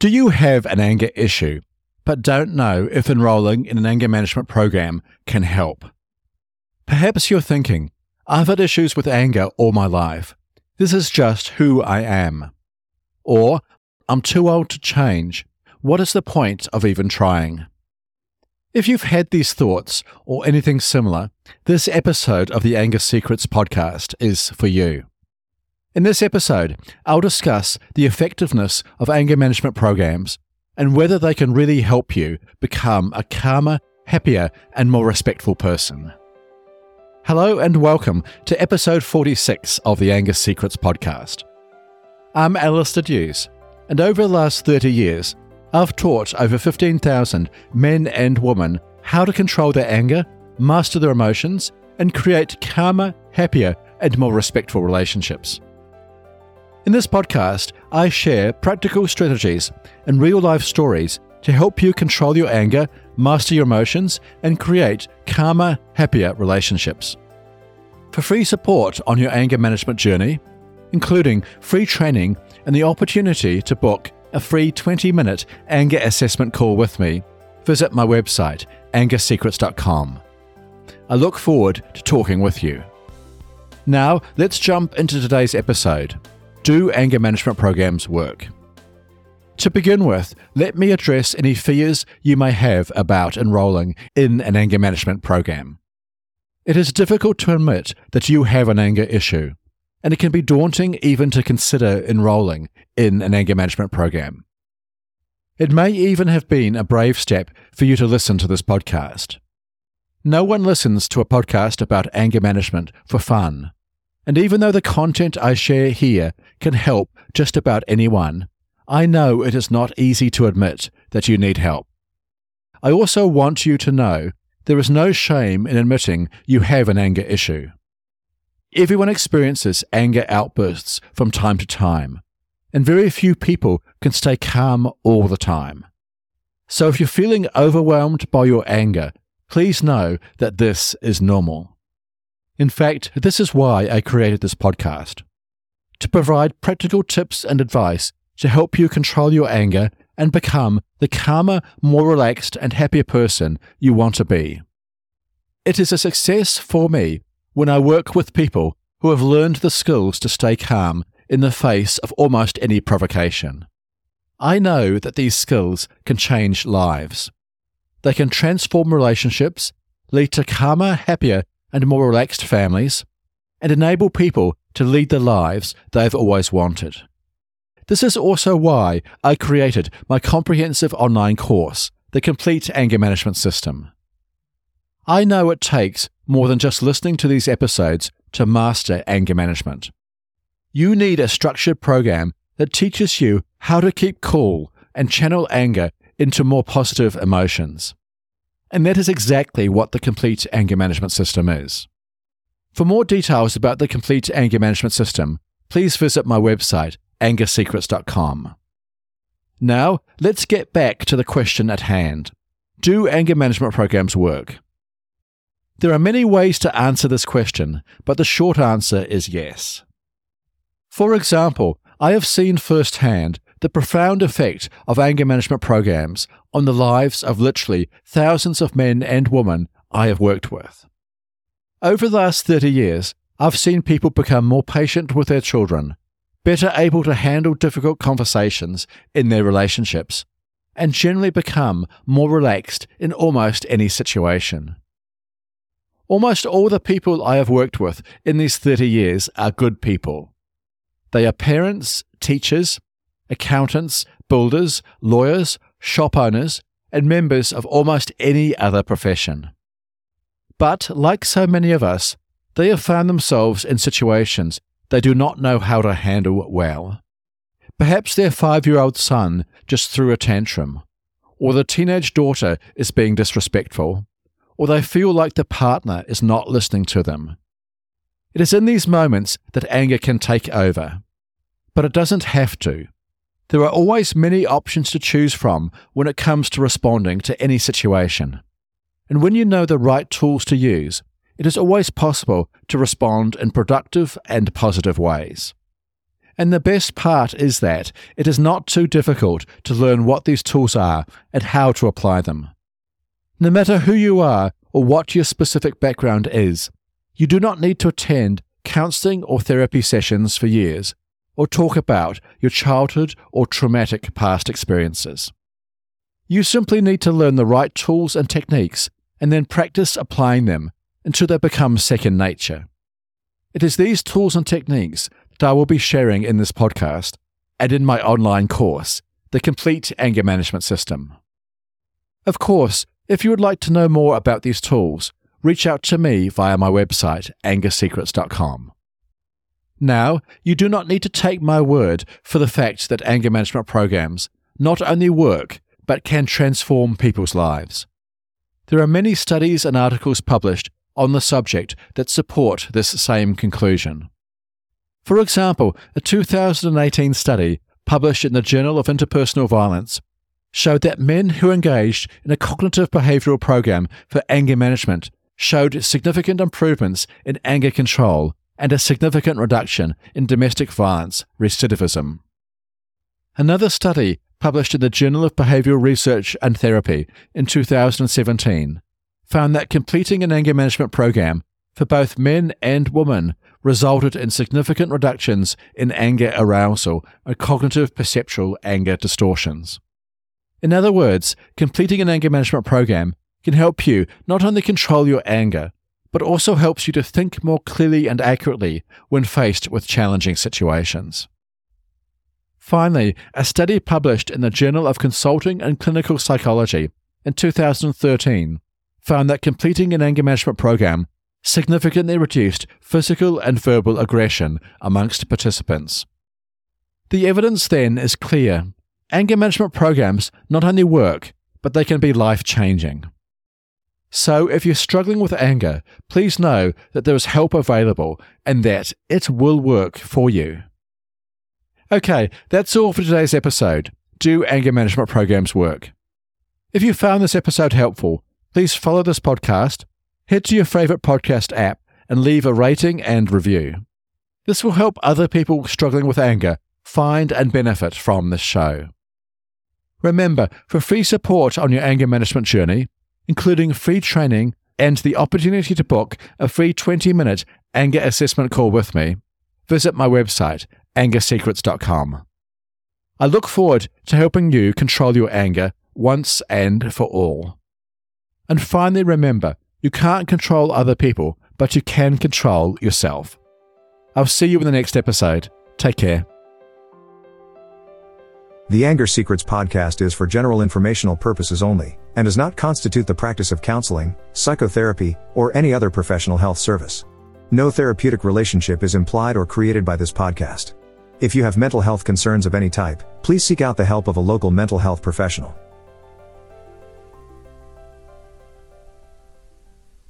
Do you have an anger issue, but don't know if enrolling in an anger management program can help? Perhaps you're thinking, I've had issues with anger all my life. This is just who I am. Or, I'm too old to change. What is the point of even trying? If you've had these thoughts or anything similar, this episode of the Anger Secrets podcast is for you. In this episode, I'll discuss the effectiveness of anger management programs and whether they can really help you become a calmer, happier, and more respectful person. Hello and welcome to episode 46 of the Anger Secrets podcast. I'm Alastair Duhs, and over the last 30 years, I've taught over 15,000 men and women how to control their anger, master their emotions, and create calmer, happier, and more respectful relationships. In this podcast, I share practical strategies and real life stories to help you control your anger, master your emotions, and create calmer, happier relationships. For free support on your anger management journey, including free training and the opportunity to book a free 20 minute anger assessment call with me, visit my website, angersecrets.com. I look forward to talking with you. Now, let's jump into today's episode. Do anger management programs work? To begin with, let me address any fears you may have about enrolling in an anger management program. It is difficult to admit that you have an anger issue and it can be daunting even to consider enrolling in an anger management program. It may even have been a brave step for you to listen to this podcast. No one listens to a podcast about anger management for fun. And even though the content I share here can help just about anyone, I know it is not easy to admit that you need help. I also want you to know there is no shame in admitting you have an anger issue. Everyone experiences anger outbursts from time to time, and very few people can stay calm all the time. So if you're feeling overwhelmed by your anger, please know that this is normal. In fact, this is why I created this podcast to provide practical tips and advice to help you control your anger and become the calmer, more relaxed, and happier person you want to be. It is a success for me when I work with people who have learned the skills to stay calm in the face of almost any provocation. I know that these skills can change lives. They can transform relationships, lead to calmer, happier, and more relaxed families, and enable people to lead the lives they've always wanted. This is also why I created my comprehensive online course, The Complete Anger Management System. I know it takes more than just listening to these episodes to master anger management. You need a structured program that teaches you how to keep cool and channel anger into more positive emotions. And that is exactly what the Complete Anger Management System is. For more details about the Complete Anger Management System, please visit my website, angersecrets.com. Now, let's get back to the question at hand Do anger management programs work? There are many ways to answer this question, but the short answer is yes. For example, I have seen firsthand the profound effect of anger management programs on the lives of literally thousands of men and women I have worked with. Over the last 30 years, I've seen people become more patient with their children, better able to handle difficult conversations in their relationships, and generally become more relaxed in almost any situation. Almost all the people I have worked with in these 30 years are good people. They are parents, teachers, accountants, builders, lawyers, shop owners, and members of almost any other profession. But, like so many of us, they have found themselves in situations they do not know how to handle well. Perhaps their five year old son just threw a tantrum, or the teenage daughter is being disrespectful, or they feel like the partner is not listening to them. It is in these moments that anger can take over. But it doesn't have to. There are always many options to choose from when it comes to responding to any situation. And when you know the right tools to use, it is always possible to respond in productive and positive ways. And the best part is that it is not too difficult to learn what these tools are and how to apply them. No matter who you are or what your specific background is, you do not need to attend counseling or therapy sessions for years or talk about your childhood or traumatic past experiences. You simply need to learn the right tools and techniques and then practice applying them until they become second nature. It is these tools and techniques that I will be sharing in this podcast and in my online course, The Complete Anger Management System. Of course, if you would like to know more about these tools, reach out to me via my website, angersecrets.com. Now, you do not need to take my word for the fact that anger management programs not only work, but can transform people's lives. There are many studies and articles published on the subject that support this same conclusion. For example, a 2018 study published in the Journal of Interpersonal Violence showed that men who engaged in a cognitive behavioral program for anger management showed significant improvements in anger control and a significant reduction in domestic violence recidivism. Another study published in the Journal of Behavioral Research and Therapy in 2017 found that completing an anger management program for both men and women resulted in significant reductions in anger arousal and cognitive perceptual anger distortions. In other words, completing an anger management program can help you not only control your anger, but also helps you to think more clearly and accurately when faced with challenging situations. Finally, a study published in the Journal of Consulting and Clinical Psychology in 2013 found that completing an anger management program significantly reduced physical and verbal aggression amongst participants. The evidence then is clear. Anger management programs not only work, but they can be life changing. So, if you're struggling with anger, please know that there is help available and that it will work for you. Okay, that's all for today's episode. Do anger management programs work? If you found this episode helpful, please follow this podcast, head to your favorite podcast app, and leave a rating and review. This will help other people struggling with anger find and benefit from this show. Remember, for free support on your anger management journey, including free training and the opportunity to book a free 20 minute anger assessment call with me, visit my website, angersecrets.com. I look forward to helping you control your anger once and for all. And finally, remember you can't control other people, but you can control yourself. I'll see you in the next episode. Take care. The Anger Secrets podcast is for general informational purposes only and does not constitute the practice of counseling, psychotherapy, or any other professional health service. No therapeutic relationship is implied or created by this podcast. If you have mental health concerns of any type, please seek out the help of a local mental health professional.